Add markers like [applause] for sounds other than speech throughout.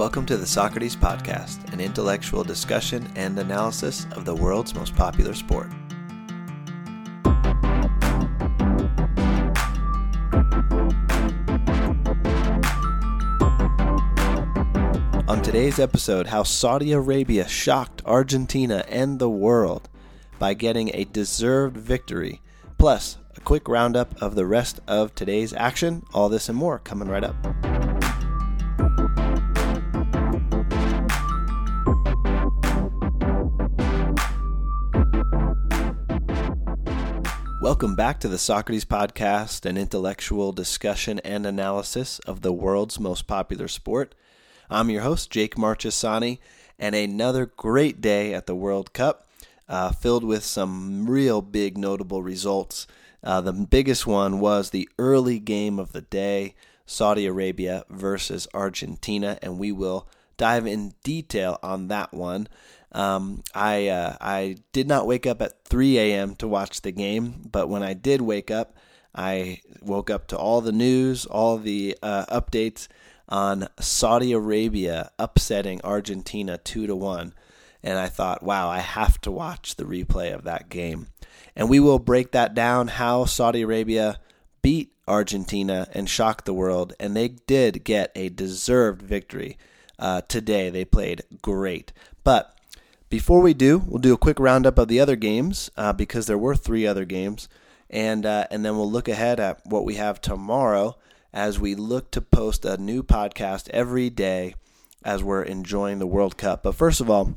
Welcome to the Socrates Podcast, an intellectual discussion and analysis of the world's most popular sport. On today's episode, how Saudi Arabia shocked Argentina and the world by getting a deserved victory, plus a quick roundup of the rest of today's action. All this and more coming right up. Welcome back to the Socrates Podcast, an intellectual discussion and analysis of the world's most popular sport. I'm your host, Jake Marchesani, and another great day at the World Cup, uh, filled with some real big notable results. Uh, the biggest one was the early game of the day Saudi Arabia versus Argentina, and we will dive in detail on that one. Um, I uh, I did not wake up at 3 a.m. to watch the game, but when I did wake up, I woke up to all the news, all the uh, updates on Saudi Arabia upsetting Argentina two to one, and I thought, wow, I have to watch the replay of that game, and we will break that down how Saudi Arabia beat Argentina and shocked the world, and they did get a deserved victory. Uh, today they played great, but before we do, we'll do a quick roundup of the other games uh, because there were three other games, and uh, and then we'll look ahead at what we have tomorrow as we look to post a new podcast every day as we're enjoying the World Cup. But first of all,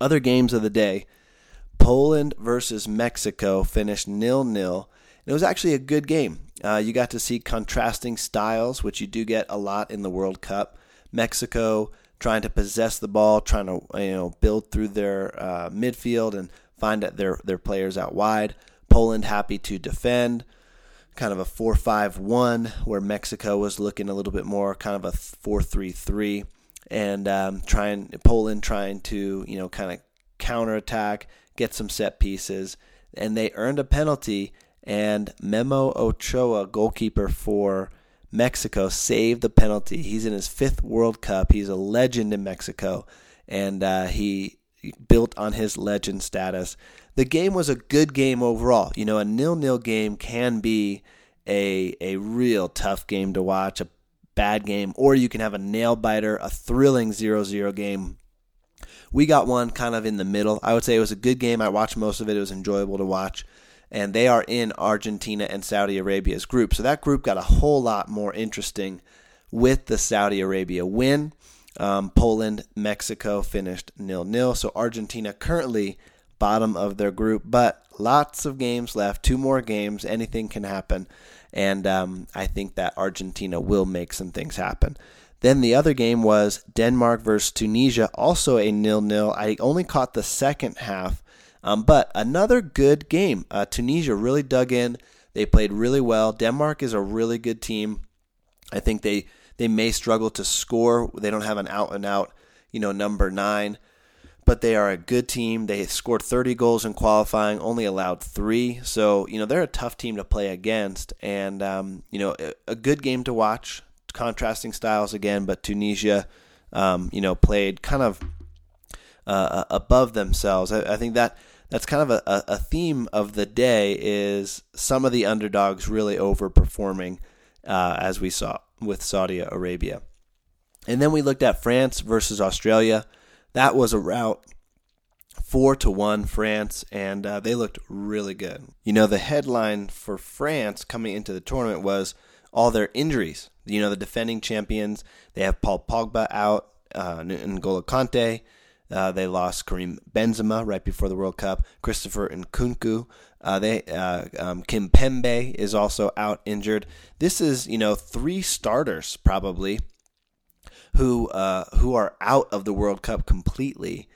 other games of the day: Poland versus Mexico finished nil nil. It was actually a good game. Uh, you got to see contrasting styles, which you do get a lot in the World Cup. Mexico trying to possess the ball, trying to you know build through their uh, midfield and find their their players out wide. Poland happy to defend, kind of a four-five-one, where Mexico was looking a little bit more kind of a four-three-three, and um, trying Poland trying to you know kind of counterattack, get some set pieces, and they earned a penalty. And Memo Ochoa, goalkeeper for Mexico saved the penalty. He's in his fifth World Cup. He's a legend in Mexico, and uh, he built on his legend status. The game was a good game overall. You know, a nil-nil game can be a a real tough game to watch, a bad game, or you can have a nail biter, a thrilling 0-0 game. We got one kind of in the middle. I would say it was a good game. I watched most of it. It was enjoyable to watch and they are in Argentina and Saudi Arabia's group. So that group got a whole lot more interesting with the Saudi Arabia win. Um, Poland, Mexico finished nil nil. So Argentina currently bottom of their group, but lots of games left. Two more games. Anything can happen. And um, I think that Argentina will make some things happen. Then the other game was Denmark versus Tunisia, also a nil nil. I only caught the second half um, but another good game. Uh, Tunisia really dug in. They played really well. Denmark is a really good team. I think they they may struggle to score. They don't have an out and out, you know, number nine, but they are a good team. They scored 30 goals in qualifying, only allowed three. So you know they're a tough team to play against, and um, you know a, good game to watch. Contrasting styles again, but Tunisia, um, you know, played kind of uh, above themselves. I, I think that that's kind of a, a theme of the day is some of the underdogs really overperforming uh, as we saw with Saudi Arabia. And then we looked at France versus Australia. That was a rout four to one France, and uh, they looked really good. You know, the headline for France coming into the tournament was all their injuries. You know, the defending champions, they have Paul Pogba out, uh, N'Golo Kante, uh, they lost Karim Benzema right before the World Cup. Christopher Nkunku. Uh, they uh, um, Kimpembe is also out injured. This is you know three starters probably who uh, who are out of the World Cup completely,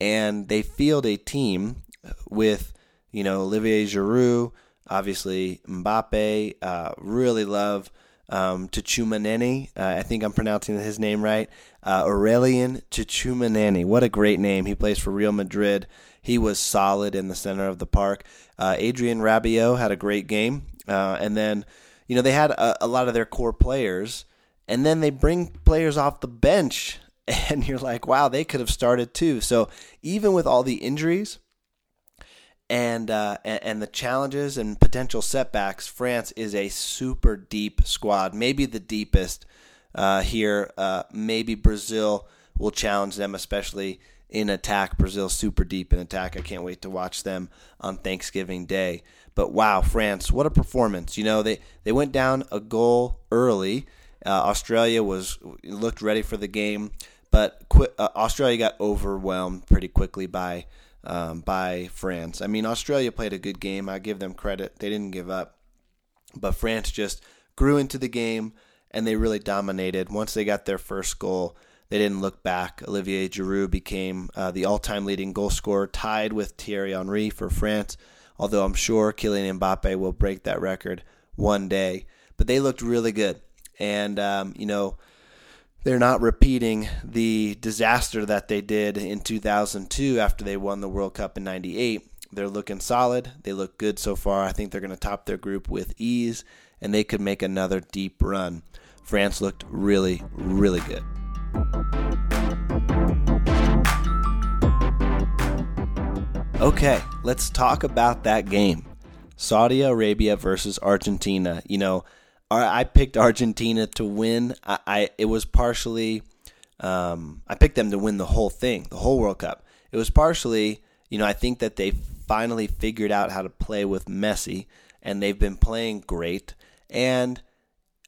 and they field a team with you know Olivier Giroud, obviously Mbappe. Uh, really love um, Tchouaméni. Uh, I think I'm pronouncing his name right. Uh, Aurelien Tchouaméni. What a great name. He plays for Real Madrid. He was solid in the center of the park. Uh, Adrien Rabiot had a great game. Uh, and then, you know, they had a, a, lot of their core players. And then they bring players off the bench [laughs] and you're like, wow, they could have started too. So even with all the injuries and uh, and, and the challenges and potential setbacks, France is a super deep squad, maybe the deepest uh, here. Uh, maybe Brazil will challenge them, especially in attack. Brazil super deep in attack. I can't wait to watch them on Thanksgiving Day. But wow, France, what a performance! You know they they went down a goal early. Uh, Australia was looked ready for the game, but qu- uh, Australia got overwhelmed pretty quickly by um, by France. I mean, Australia played a good game. I give them credit; they didn't give up, but France just grew into the game and they really dominated. Once they got their first goal, they didn't look back. Olivier Giroud became uh, the all-time leading goal scorer, tied with Thierry Henry for France. Although I'm sure Kylian Mbappe will break that record one day. But they looked really good, and um, you know they're not repeating the disaster that they did in 2002 after they won the World Cup in '98. They're looking solid. They look good so far. I think they're going to top their group with ease, and they could make another deep run. France looked really, really good. Okay, let's talk about that game. Saudi Arabia versus Argentina. You know, I picked Argentina to win. I, I it was partially um, I picked them to win the whole thing, the whole World Cup. It was partially, you know, I think that they finally figured out how to play with Messi, and they've been playing great. And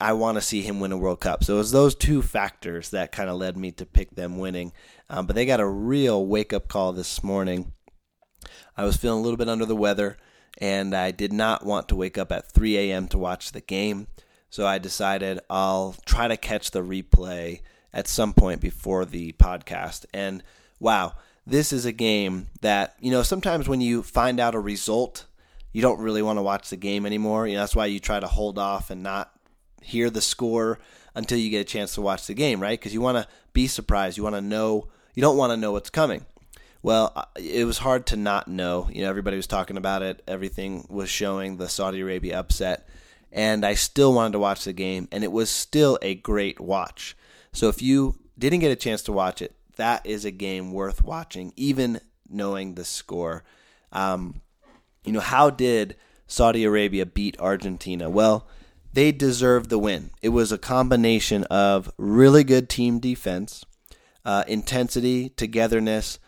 I want to see him win a World Cup. So it was those two factors that kind of led me to pick them winning. Um, but they got a real wake up call this morning. I was feeling a little bit under the weather, and I did not want to wake up at 3 a.m. to watch the game. So I decided I'll try to catch the replay at some point before the podcast. And wow, this is a game that, you know, sometimes when you find out a result, you don't really want to watch the game anymore. You know, that's why you try to hold off and not hear the score until you get a chance to watch the game, right? Because you want to be surprised. You want to know. You don't want to know what's coming. Well, it was hard to not know. You know, everybody was talking about it. Everything was showing the Saudi Arabia upset, and I still wanted to watch the game, and it was still a great watch. So if you didn't get a chance to watch it, that is a game worth watching, even knowing the score. Um, you know, how did Saudi Arabia beat Argentina? Well, they deserved the win. It was a combination of really good team defense, uh, intensity, togetherness,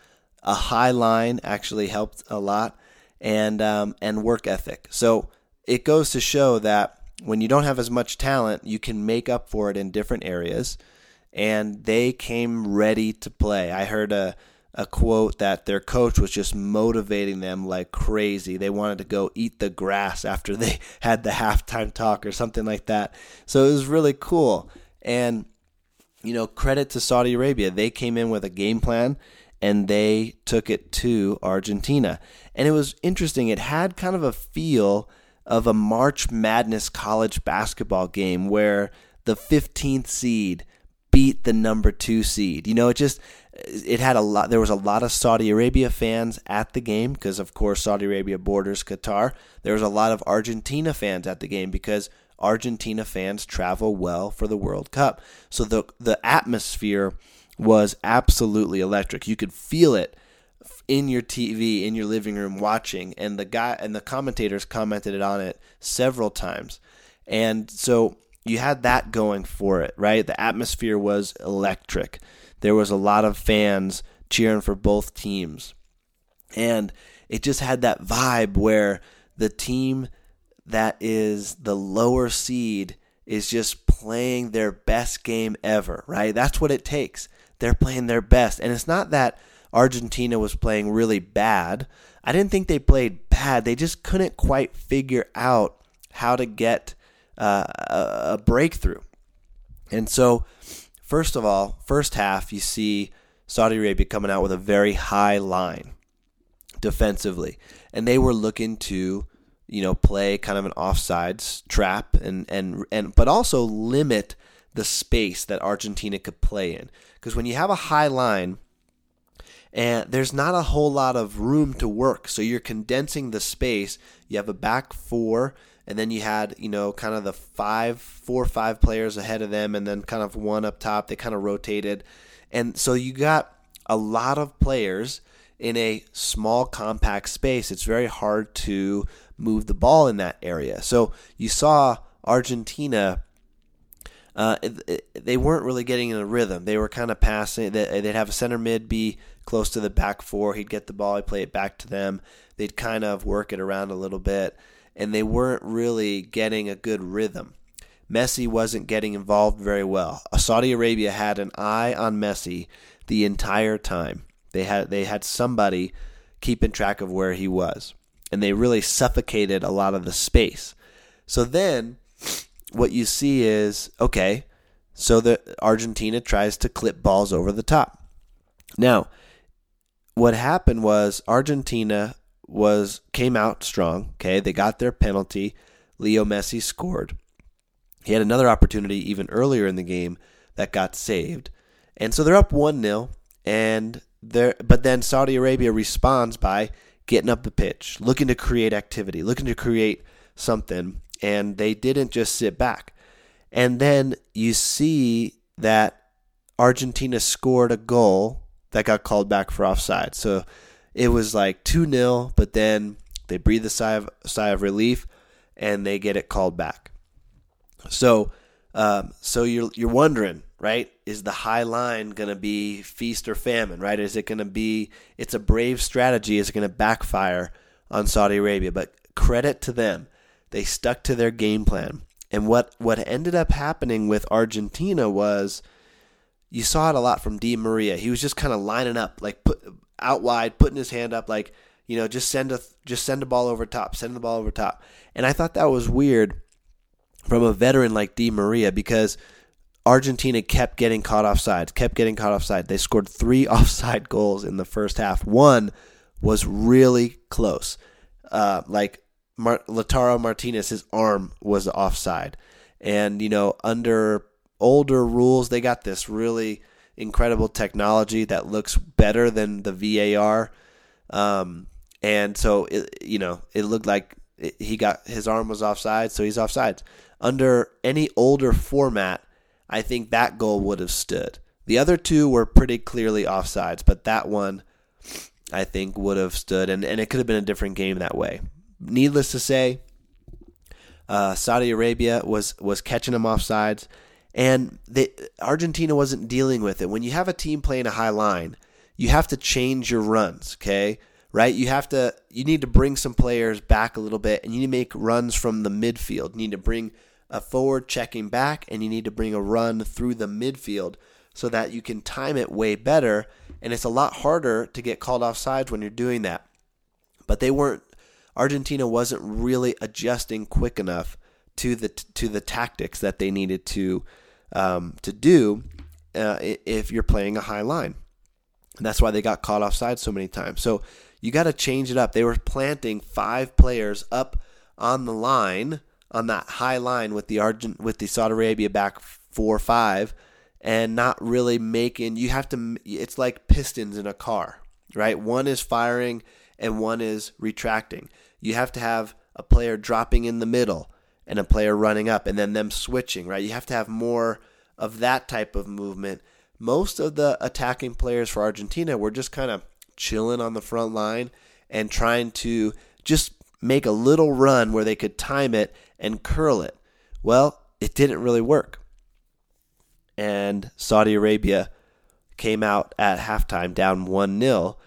a high line actually helped a lot, and um, and work ethic. So it goes to show that when you don't have as much talent, you can make up for it in different areas. And they came ready to play. I heard a a quote that their coach was just motivating them like crazy. They wanted to go eat the grass after they [laughs] had the halftime talk or something like that. So it was really cool. And, you know, credit to Saudi Arabia. They came in with a game plan and they took it to Argentina. And it was interesting. It had kind of a feel of a March Madness college basketball game where the 15th seed beat the number two seed. You know, it just it had a lot. There was a lot of Saudi Arabia fans at the game because, of course, Saudi Arabia borders Qatar. There was a lot of Argentina fans at the game because Argentina fans travel well for the World Cup. So the the atmosphere was absolutely electric. You could feel it in your TV in your living room watching, and the guy and the commentators commented on it several times. And so you had that going for it, right? The atmosphere was electric. There was a lot of fans cheering for both teams. And it just had that vibe where the team that is the lower seed is just playing their best game ever, right? That's what it takes. They're playing their best. And it's not that Argentina was playing really bad. I didn't think they played bad. They just couldn't quite figure out how to get uh, a, breakthrough. And so, first of all, first half, you see Saudi Arabia coming out with a very high line defensively, and they were looking to, you know, play kind of an offsides trap and and and but also limit the space that Argentina could play in. Because when you have a high line, and there's not a whole lot of room to work, so you're condensing the space. You have a back four and then you had you know kind of the five, four or five players ahead of them, and then kind of one up top. They kind of rotated, and so you got a lot of players in a small compact space. It's very hard to move the ball in that area. So you saw Argentina. Uh, they weren't really getting in a rhythm. They were kind of passing. They'd have a center mid be close to the back four. He'd get the ball, he'd play it back to them. They'd kind of work it around a little bit and they weren't really getting a good rhythm. Messi wasn't getting involved very well. Uh, Saudi Arabia had an eye on Messi the entire time. They had they had somebody keeping track of where he was, and they really suffocated a lot of the space. So then, what you see is okay. So the Argentina tries to clip balls over the top. Now, what happened was Argentina was came out strong. Okay, they got their penalty. Leo Messi scored. He had another opportunity even earlier in the game that got saved, and so they're up one 0 and there. But then Saudi Arabia responds by getting up the pitch, looking to create activity, looking to create something, and they didn't just sit back. And then you see that Argentina scored a goal that got called back for offside. So it was like 2 0, but then they breathe a sigh of, sigh of relief and they get it called back. So, um, so you're you're wondering, right? Is the high line going to be feast or famine, right? Is it going to be? It's a brave strategy. Is it going to backfire on Saudi Arabia? But credit to them, they stuck to their game plan. And what what ended up happening with Argentina was, you saw it a lot from Di Maria. He was just kind of lining up, like put, out wide, putting his hand up, like you know, just send a just send a ball over top, send the ball over top. And I thought that was weird from a veteran like Di Maria because Argentina kept getting caught offside, kept getting caught offside. They scored three [laughs] offside goals in the first half. One was really close, uh, like Mar- Lautaro Martinez, his arm was offside, and you know under older rules, they got this really incredible technology that looks better than the VAR. Um, and so it, you know, it looked like it, he got his arm was offside, so he's offside. Under any older format, I think that goal would have stood. The other two were pretty clearly offsides, but that one I think would have stood, and, and it could have been a different game that way. Needless to say, uh, Saudi Arabia was was catching them offsides and Argentina wasn't dealing with it. When you have a team playing a high line, you have to change your runs, okay? Right? You have to you need to bring some players back a little bit and you need to make runs from the midfield. You need to bring a forward checking back and you need to bring a run through the midfield so that you can time it way better and it's a lot harder to get called off sides when you're doing that. But they weren't Argentina wasn't really adjusting quick enough to the to the tactics that they needed to um, to do uh, if you're playing a high line. And that's why they got caught offside so many times. So you got to change it up. They were planting five players up on the line on that high line with the Argent with the Saudi Arabia back four five, and not really making. You have to. It's like pistons in a car, right? One is firing and one is retracting. You have to have a player dropping in the middle and a player running up and then them switching, right? You have to have more of that type of movement. Most of the attacking players for Argentina were just kind of chilling on the front line and trying to just make a little run where they could time it and curl it. Well, it didn't really work. And Saudi Arabia came out at halftime down 1 0.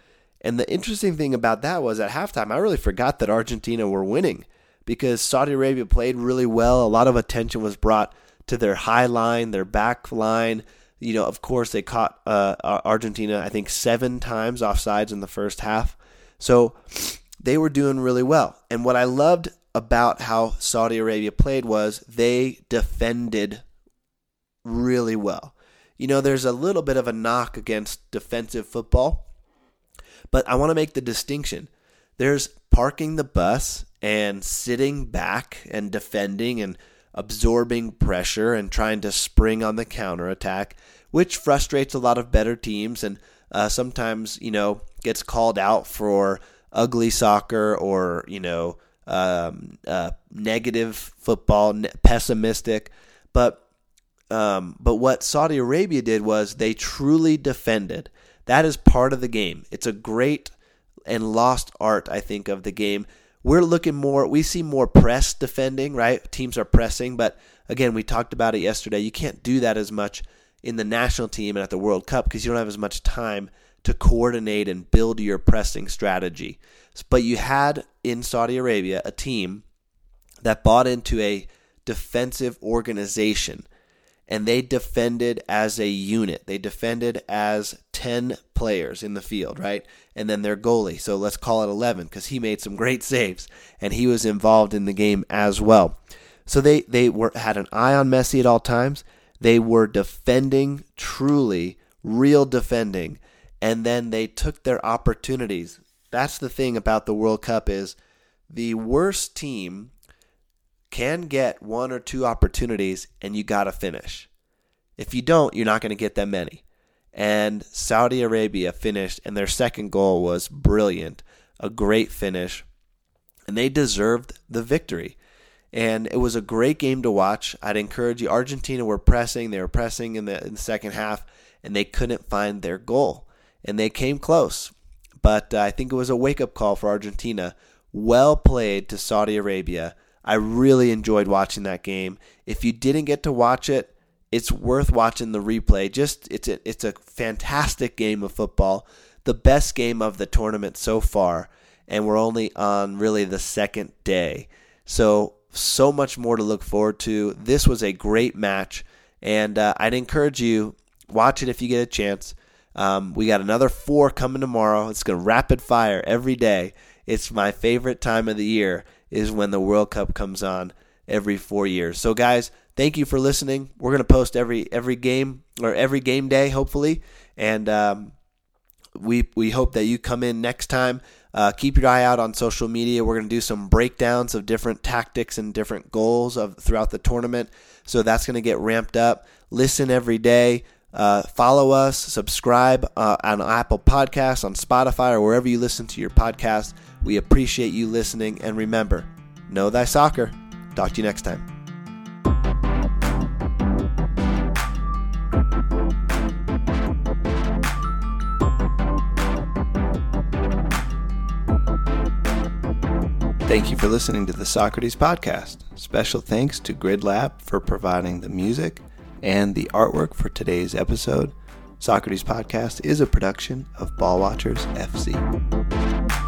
And the interesting thing about that was at halftime, I really forgot that Argentina were winning because Saudi Arabia played really well. A lot of attention was brought to their high line, their back line. You know, of course, they caught uh, Argentina, I think, seven times offsides in the first half. So they were doing really well. And what I loved about how Saudi Arabia played was they defended really well. You know, there's a little bit of a knock against defensive football, but I want to make the distinction. There's parking the bus and sitting back and defending and absorbing pressure and trying to spring on the counterattack, which frustrates a lot of better teams and uh, sometimes, you know, gets called out for ugly soccer or, you know, um, uh, negative football, pessimistic. But um, but what Saudi Arabia did was they truly defended. That is part of the game. It's a great and lost art, I think, of the game. We're looking more, we see more press defending, right? Teams are pressing, but again, we talked about it yesterday. You can't do that as much in the national team and at the World Cup because you don't have as much time to coordinate and build your pressing strategy. But you had in Saudi Arabia a team that bought into a defensive organization and they defended as a unit. They defended as 10 players in the field, right? And then their goalie. So let's call it 11 because he made some great saves and he was involved in the game as well. So they, they were had an eye on Messi at all times. They were defending truly, real defending, and then they took their opportunities. That's the thing about the World Cup is the worst team can get one or two opportunities and you got to finish. If you don't, you're not going to get that many. And Saudi Arabia finished, and their second goal was brilliant, a great finish, and they deserved the victory. And it was a great game to watch. I'd encourage you. Argentina were pressing, they were pressing in the, in the second half, and they couldn't find their goal. And they came close. But uh, I think it was a wake up call for Argentina. Well played to Saudi Arabia I really enjoyed watching that game. If you didn't get to watch it, it's worth watching the replay. Just it's a, it's a fantastic game of football, the best game of the tournament so far, and we're only on really the second day. So so much more to look forward to. This was a great match, and uh, I'd encourage you watch it if you get a chance. Um, we got another four coming tomorrow. It's to rapid fire every day. It's my favorite time of the year is when the World Cup comes on every four years. So, guys, thank you for listening. We're to post every every game or every game day, hopefully, and um, we we hope that you come in next time. Uh, keep your eye out on social media. We're to do some breakdowns of different tactics and different goals of throughout the tournament. So that's to get ramped up. Listen every day. Uh, follow us, subscribe uh, on Apple Podcasts, on Spotify, or wherever you listen to your podcast. We appreciate you listening, and remember, know thy soccer. Talk to you next time. Thank you for listening to the Socrates Podcast. Special thanks to Grid Lab for providing the music and the artwork for today's episode. Socrates Podcast is a production of Ball Watchers FC.